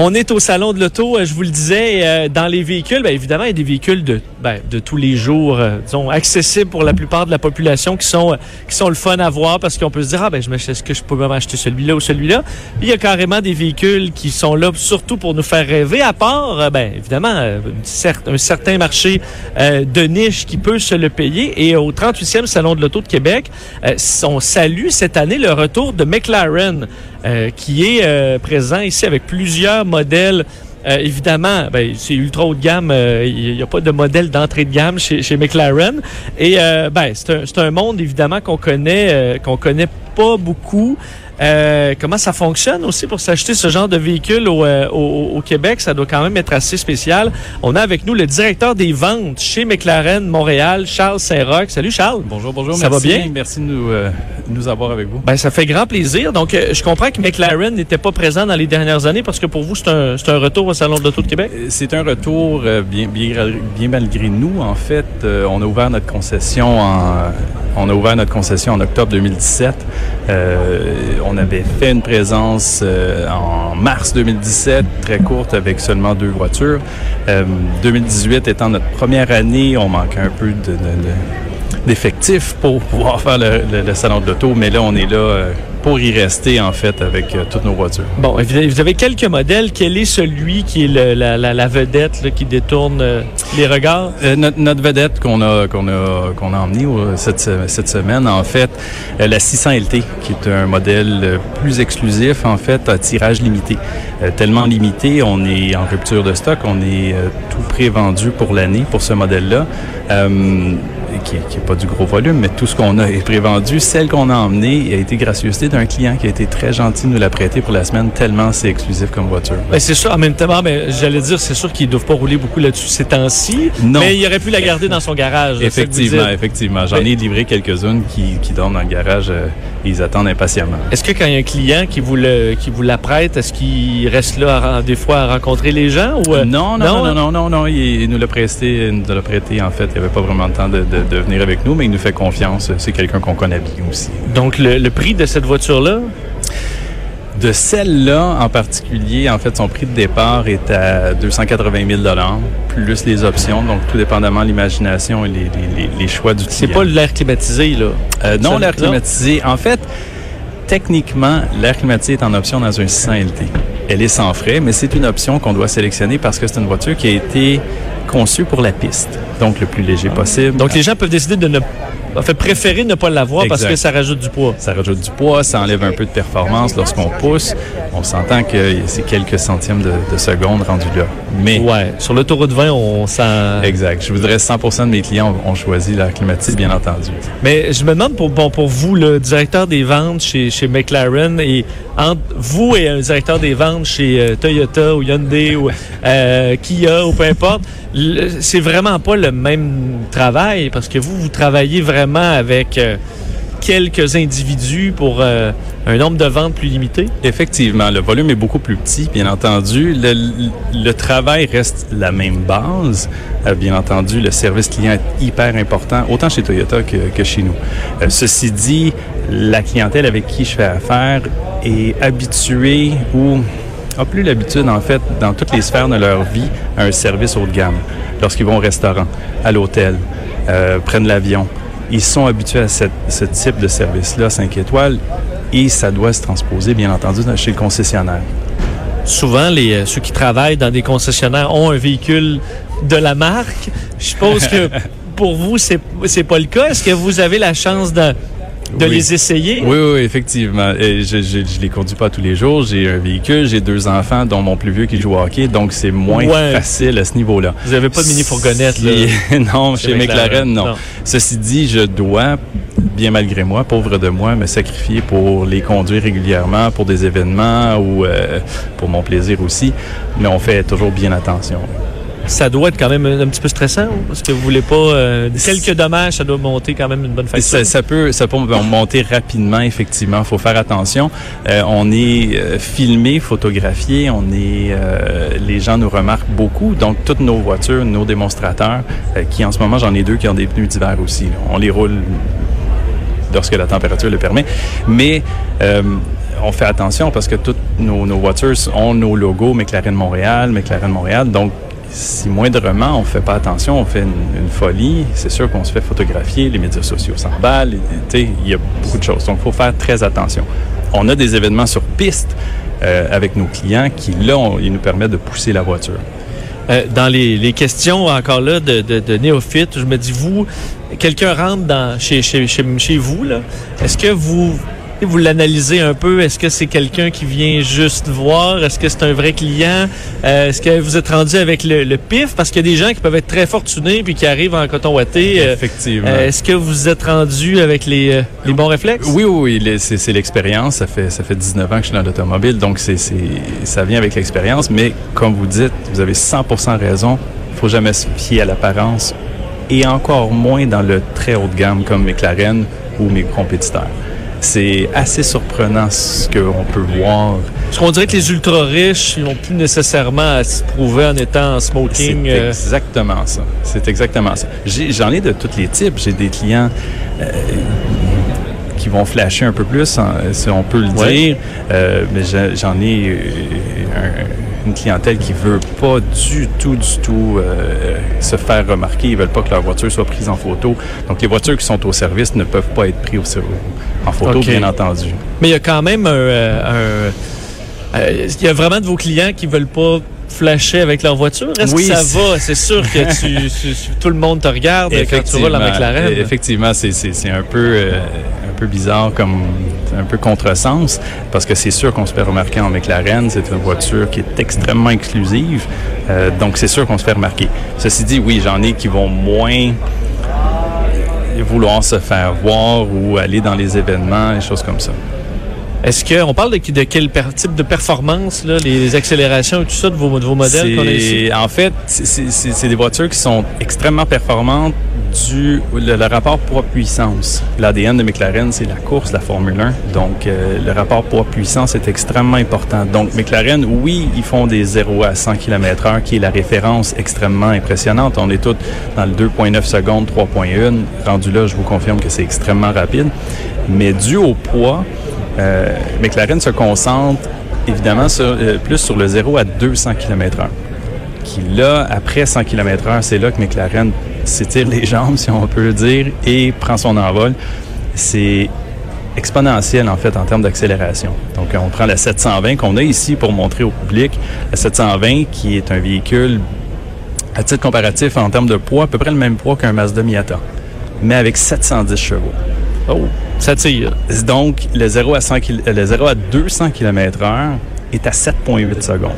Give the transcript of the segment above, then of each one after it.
On est au salon de l'auto, euh, je vous le disais, euh, dans les véhicules, bien évidemment, il y a des véhicules de, ben, tous les jours, euh, disons, accessibles pour la plupart de la population qui sont, le fun à voir parce qu'on peut se dire, ah ben, je est-ce que je peux m'acheter celui-là ou celui-là? Il y a carrément des véhicules qui sont là surtout pour nous faire rêver, à part, ben, évidemment, un certain marché de niche qui peut se le payer. Et au 38e Salon de l'Auto de Québec, on salue cette année le retour de McLaren. Euh, qui est euh, présent ici avec plusieurs modèles. Euh, évidemment, ben, c'est ultra haut de gamme. Il n'y a pas de modèle d'entrée de gamme chez, chez McLaren. Et ben, c'est un, un, monde évidemment qu'on connaît, qu'on connaît pas beaucoup. Euh, comment ça fonctionne aussi pour s'acheter ce genre de véhicule au, euh, au, au, Québec? Ça doit quand même être assez spécial. On a avec nous le directeur des ventes chez McLaren Montréal, Charles Saint-Roch. Salut Charles. Bonjour, bonjour. Ça va bien? Merci de nous, euh, nous avoir avec vous. Ben, ça fait grand plaisir. Donc, je comprends que McLaren n'était pas présent dans les dernières années parce que pour vous, c'est un, un, retour au Salon de l'Auto de Québec? C'est un retour bien, bien, bien, malgré nous. En fait, on a ouvert notre concession en, on a ouvert notre concession en octobre 2017. on avait fait une présence euh, en mars 2017, très courte, avec seulement deux voitures. 2018 euh, étant notre première année, on manquait un peu de, d'effectifs pour pouvoir faire le, le salon de l'auto, mais là, on est là euh, pour y rester, en fait, avec euh, toutes nos voitures. Bon, vous avez quelques modèles. Quel est celui qui est le, la, la, la, vedette là, qui détourne euh, les regards? Euh, notre, notre, vedette qu'on a, qu'on a, qu'on a emmenée cette, cette semaine, en fait, la 600 LT, qui est un modèle plus exclusif, en fait, à tirage limité. tellement limité, on est en rupture de stock, on est tout pré-vendu pour l'année pour ce modèle-là qui n'est pas du gros volume, mais tout ce qu'on a est prévendu. Celle qu'on a emmenée a été gracieuseté d'un client qui a été très gentil de nous la prêter pour la semaine, tellement c'est exclusif comme voiture. Ben, c'est sûr, en même temps, mais j'allais dire, c'est sûr qu'ils ne doivent pas rouler beaucoup là-dessus ces temps-ci, mais il aurait pu la garder dans son garage. Effectivement, effectivement. J'en ai livré quelques-unes qui, qui dorment dans le garage euh, ils attendent impatiemment. Est-ce que quand il y a un client qui vous, le, qui vous la prête, est-ce qu'il reste là des fois à rencontrer les gens? Ou, euh? non, non, non, non, non, non, il, nous l'a prêté, nous l'a prêté, en fait. Il avait pas vraiment le temps de de, venir avec nous, mais il nous fait confiance. C'est quelqu'un qu'on connaît bien aussi. Donc, le, prix de cette voiture-là? De celle-là en particulier, en fait, son prix de départ est à 280 000 plus les options, donc tout dépendamment de l'imagination et les, choix du C'est pas l'air climatisé, là? Euh, non, l'air climatisé. En fait, techniquement, l'air climatisé est en option dans un 600 LT. Elle est sans frais, mais c'est une option qu'on doit sélectionner parce que c'est une voiture qui a été conçue pour la piste, donc le plus léger possible. Donc les gens peuvent décider de ne en fait, préférer ne pas l'avoir parce que ça rajoute du poids. Ça rajoute du poids, ça enlève un peu de performance lorsqu'on pousse. On s'entend que c'est quelques centièmes de, de seconde rendu là. Mais ouais, sur l'autoroute 20, on sent... Exact. Je voudrais 100% de mes clients ont, choisi la climatisée, bien entendu. Mais je me demande pour, bon, pour vous, le directeur des ventes chez, chez McLaren, et entre vous et un directeur des ventes chez euh, Toyota ou Hyundai ou euh, Kia ou peu importe, c'est vraiment pas le même travail parce que vous, vous travaillez vraiment avec euh, quelques individus pour euh, un nombre de ventes plus limité? Effectivement, le volume est beaucoup plus petit, bien entendu. Le, travail reste la même base. Euh, bien entendu, le service client est hyper important, autant chez Toyota que, que chez nous. ceci dit, la clientèle avec qui je fais affaire est habituée ou a plus l'habitude, en fait, dans toutes les sphères de leur vie, à un service haut de gamme. Lorsqu'ils vont au restaurant, à l'hôtel, euh, prennent l'avion, ils sont habitués à cette, ce type de service-là, 5 étoiles, et ça doit se transposer, bien entendu, chez le concessionnaire. Souvent, les, euh, ceux qui travaillent dans des concessionnaires ont un véhicule de la marque. Je suppose que pour vous, c'est, c'est pas le cas. Est-ce que vous avez la chance de de les essayer? Oui, oui, effectivement. je, je, je, les conduis pas tous les jours. J'ai un véhicule, j'ai deux enfants, dont mon plus vieux qui joue au hockey, donc c'est moins facile à ce niveau-là. Vous avez pas de mini-fourgonnette, là? non, chez, McLaren, non. Ceci dit, je dois, bien malgré moi, pauvre de moi, me sacrifier pour les conduire régulièrement, pour des événements ou euh, pour mon plaisir aussi, mais on fait toujours bien attention ça doit être quand même un, petit peu stressant parce que vous voulez pas euh, quelques dommages, ça doit monter quand même une bonne facture. Ça, peut ça peut monter rapidement effectivement, faut faire attention. Euh, on est euh, filmé, photographié, on est les gens nous remarquent beaucoup donc toutes nos voitures, nos démonstrateurs qui en ce moment j'en ai deux qui ont des pneus d'hiver aussi. On les roule lorsque la température le permet, mais on fait attention parce que toutes nos, nos voitures ont nos logos McLaren Montréal, McLaren Montréal. Donc, si moindrement on fait pas attention, on fait une, folie, c'est sûr qu'on se fait photographier, les médias sociaux s'emballent, il y a beaucoup de choses. Donc, il faut faire très attention. On a des événements sur piste euh, avec nos clients qui, là, ils nous permettent de pousser la voiture. Euh, dans les, questions encore là de, néophytes, je me dis, vous, quelqu'un rentre dans, chez, chez, chez, chez vous, là, est-ce que vous, vous l'analysez un peu? Est-ce que c'est quelqu'un qui vient juste voir? Est-ce que c'est un vrai client? Euh, est-ce que vous êtes rendu avec le, le pif? Parce qu'il y a des gens qui peuvent être très fortunés puis qui arrivent en coton ouaté. Euh, Effectivement. euh, est-ce que vous êtes rendu avec les, les bons réflexes? Oui, oui, c'est l'expérience. Ça fait, ça fait 19 ans que je suis dans l'automobile, donc c'est- ça vient avec l'expérience. Mais comme vous dites, vous avez 100% raison. Il faut jamais se fier à l'apparence et encore moins dans le très haut de gamme comme McLaren ou mes compétiteurs. C'est assez surprenant ce qu'on peut voir. Parce qu'on dirait que les ultra riches, ils n'ont plus nécessairement à se prouver en étant en C'est smoking. euh, exactement ça. C'est exactement ça. J'en ai, de tous les types. J'ai des clients euh, qui vont flasher un peu plus, hein, si on peut le Ouais. dire. Euh, mais j'en ai un- une clientèle qui veut pas du tout, du tout euh, se faire remarquer. Ils veulent pas que leur voiture soit prise en photo. Donc, les voitures qui sont au service ne peuvent pas être prises au- en photo, bien entendu. Mais il y a quand même un. euh, un- euh, il y a vraiment de vos clients qui veulent pas flasher avec leur voiture? Est-ce Oui, que ça va? C'est sûr que tu, tu- tu- tout le monde te regarde quand tu roules en McLaren. Effectivement, c'est- un peu euh, peu bizarre comme un peu contresens parce que c'est sûr qu'on se fait remarquer en McLaren. C'est une voiture qui est extrêmement exclusive, euh, donc c'est sûr qu'on se fait remarquer. Ceci dit, oui, j'en ai qui vont moins vouloir se faire voir ou aller dans les événements et choses comme ça. Est-ce qu'on parle de, de quel type de performance, là, les, accélérations et tout ça de vos, de vos modèles qu'on a ici? En fait, c'est- des voitures qui sont extrêmement performantes du le, le rapport poids-puissance. L'ADN de McLaren, c'est la course, la Formule 1. Donc, euh, le rapport poids-puissance est extrêmement important. Donc, McLaren, oui, ils font des 0 à 100 km h qui est la référence extrêmement impressionnante. On est tous dans le 2.9 secondes, 3.1. Rendu là, je vous confirme que c'est extrêmement rapide. Mais dû au poids, euh, McLaren se concentre évidemment euh, plus sur le 0 à 200 km h qui là, après 100 km h c'est là que McLaren s'étire les jambes, si on peut dire, et prend son envol. C'est exponentiel, en fait, en termes d'accélération. Donc, on prend la 720 qu'on a ici pour montrer au public. La 720, qui est un véhicule, à titre comparatif, en termes de poids, à peu près le même poids qu'un Mazda Miata, mais avec 710 chevaux. Oh, ça tire. Donc, le 0 à, 100 kil- le 0 à 200 km h est à 7,8 secondes.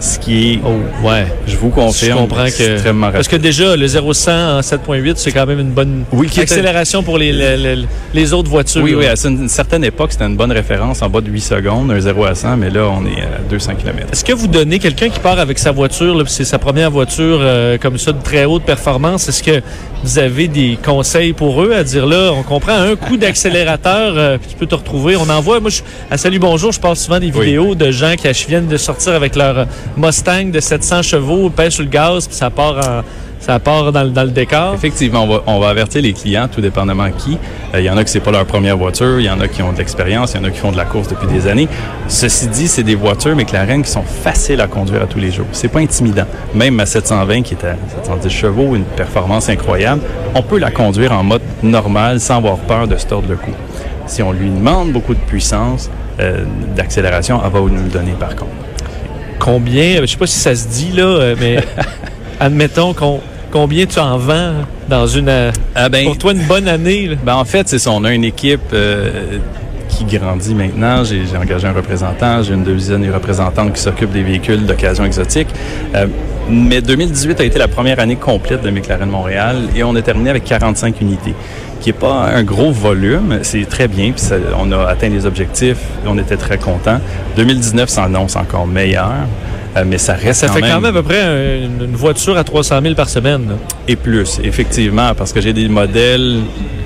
Ce qui est, Oh, ouais. je vous Je confirme, comprends que. extrêmement rapide. Parce que déjà, le 0-100 en 7.8, c'est quand même une bonne Oui, qui était- accélération pour les, les, les- les autres voitures. Oui, oui, à une certaine époque, c'était une bonne référence en bas de 8 secondes, un 0 à 100, mais là, on est à 200 km. Est-ce que vous donnez quelqu'un qui part avec sa voiture, là, puis c'est sa première voiture euh, comme ça de très haute performance, est-ce que vous avez des conseils pour eux à dire là, on comprend un coup d'accélérateur, euh, puis tu peux te retrouver. On envoie, moi, je, à Salut Bonjour, je passe souvent des Oui. vidéos de gens qui viennent de sortir avec leur Mustang de 700 chevaux, pèsent sur le gaz, puis ça part ça part dans, le- décor. Effectivement, on va, avertir les clients, tout dépendamment qui. Euh, Il y en a que c'est pas leur première voiture, il y en a qui ont de l'expérience, il y en a qui font de la course depuis des années. Ceci dit, c'est des voitures McLaren qui sont faciles à conduire à tous les jours. C'est pas intimidant. Même ma 720 qui est à 710 chevaux, une performance incroyable, on peut la conduire en mode normal sans avoir peur de se tordre le cou. Si on lui demande beaucoup de puissance, euh, d'accélération, elle va nous le donner par contre. Combien, je sais pas si ça se dit là, euh, mais admettons qu'on- combien tu en vends dans une euh, Ah ben, pour toi une bonne année. là? Ben, en fait, c'est ça. On a une équipe euh, qui grandit maintenant. J'ai engagé un représentant. J'ai une deuxième de représentants qui s'occupent des véhicules d'occasion exotique. Euh, mais 2018 a été la première année complète de McLaren Montréal et on a terminé avec 45 unités, qui est pas un gros volume. C'est très bien. Puis ça- on a atteint les objectifs. On était très contents. 2019 s'annonce encore meilleur. euh, mais ça reste Ça fait quand même à peu près un- une, une voiture à 300 000 par semaine. là. et plus, effectivement, parce que j'ai des modèles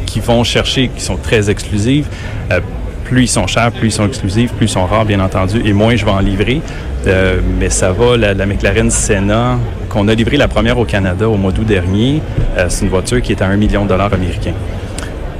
qui vont chercher, qui sont très exclusifs. Euh, plus ils sont chers, plus ils sont exclusifs, plus ils sont rares, bien entendu, et moins je vais en livrer. Euh, mais ça va, la, la McLaren Senna, qu'on a livré la première au Canada au mois d'août dernier, c'est une voiture qui est à 1 million de dollars américains.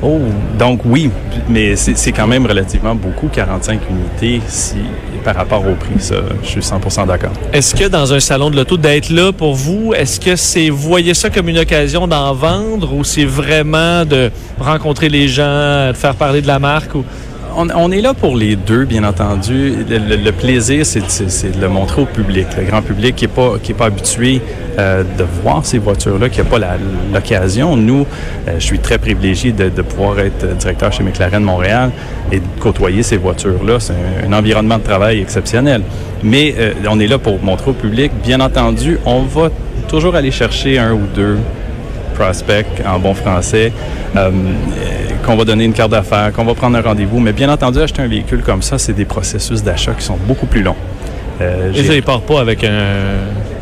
Oh, donc oui, mais c'est quand même relativement beaucoup, 45 unités si, par rapport au prix. Ça, je suis 100% d'accord. Est-ce que dans un salon de l'auto, d'être là pour vous, est-ce que c'est, voyez ça comme une occasion d'en vendre ou c'est vraiment de rencontrer les gens, de faire parler de la marque ou on, est là pour les deux, bien entendu. Le, plaisir, c'est de le montrer au public, le grand public qui n'est pas, habitué euh, de voir ces voitures-là, qui n'a pas l'occasion. Nous, euh, je suis très privilégié de, pouvoir être directeur chez McLaren Montréal et de côtoyer ces voitures-là. C'est un, environnement de travail exceptionnel. Mais euh, on est là pour montrer au public. Bien entendu, on va toujours aller chercher un ou deux prospects en bon français qu'on va donner une carte d'affaires, qu'on va prendre un rendez-vous. Mais bien entendu, acheter un véhicule comme ça, c'est des processus d'achat qui sont beaucoup plus longs. Euh, Et ça, il part pas avec un,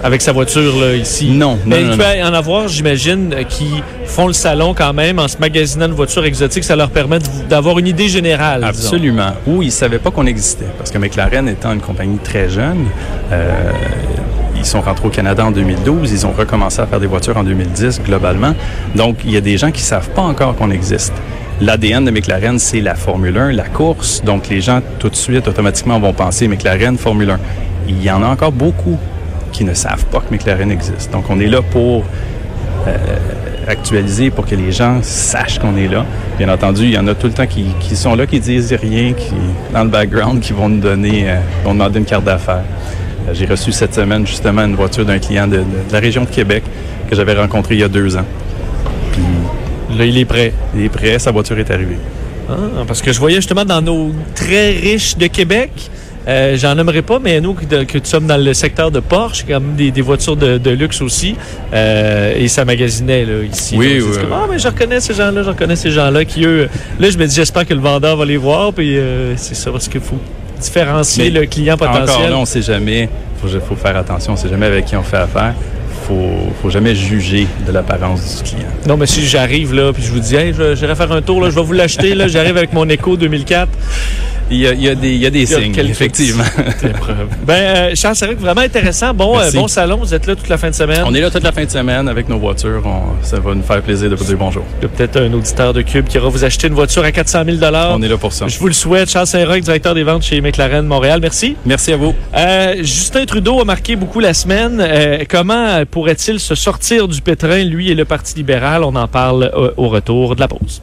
avec sa voiture là, ici. Non, non Mais il peut en avoir, j'imagine, qui font le salon quand même en se magasinant une voiture exotique. Ça leur permet d'avoir une idée générale. Absolument. Ou ils savaient pas qu'on existait, parce que McLaren étant une compagnie très jeune. Euh, ils sont rentrés au Canada en 2012, ils ont recommencé à faire des voitures en 2010 globalement. Donc, il y a des gens qui savent pas encore qu'on existe. L'ADN de McLaren, c'est la Formule 1, la course. Donc, les gens, tout de suite, automatiquement, vont penser McLaren, Formule 1. Il y en a encore beaucoup qui ne savent pas que McLaren existe. Donc, on est là pour euh, actualiser, pour que les gens sachent qu'on est là. Bien entendu, il y en a tout le temps qui, sont là, qui disent rien, qui, dans le background, qui vont nous donner, euh, vont demander une carte d'affaires. Euh, j'ai reçu cette semaine, justement, une voiture d'un client de, la région de Québec que j'avais rencontré il y a deux ans. Là, il est prêt. Il est prêt, sa voiture est arrivée. Ah, parce que je voyais justement dans nos très riches de Québec, euh, J'en aimerais pas, mais nous, que, que, sommes dans le secteur de Porsche, quand même des, des voitures de, de, luxe aussi, euh, et ça magasinait là, ici. Oui, oui. Ah, mais je reconnais ces gens-là, je reconnais ces gens-là qui, eux, là, je me dis, j'espère que le vendeur va les voir, puis euh, c'est ça, parce qu'il faut différencier le client potentiel. Encore là, on sait jamais, il faut, faut, faire attention, on sait jamais avec qui on fait affaire faut, faut jamais juger de l'apparence du client. Non, mais si j'arrive là, puis je vous dis, hey, j'irai faire un tour, là, je vais vous l'acheter, là, j'arrive avec mon Echo 2004. Il y a, il y a des, il y a des signes, effectivement. ben, euh, Charles, c'est vraiment intéressant. Bon, euh, bon salon. Vous êtes là toute la fin de semaine. On est là toute la fin de semaine avec nos voitures. ça va nous faire plaisir de vous dire bonjour. Il y a peut-être un auditeur de Cube qui ira vous acheter une voiture à 400 000 On est là pour ça. Je vous le souhaite. Charles Saint-Roch, directeur des ventes chez McLaren Montréal. Merci. Merci à vous. Euh, Justin Trudeau a marqué beaucoup la semaine. Euh, comment pourrait-il se sortir du pétrin, lui et le Parti libéral? On en parle au retour de la pause.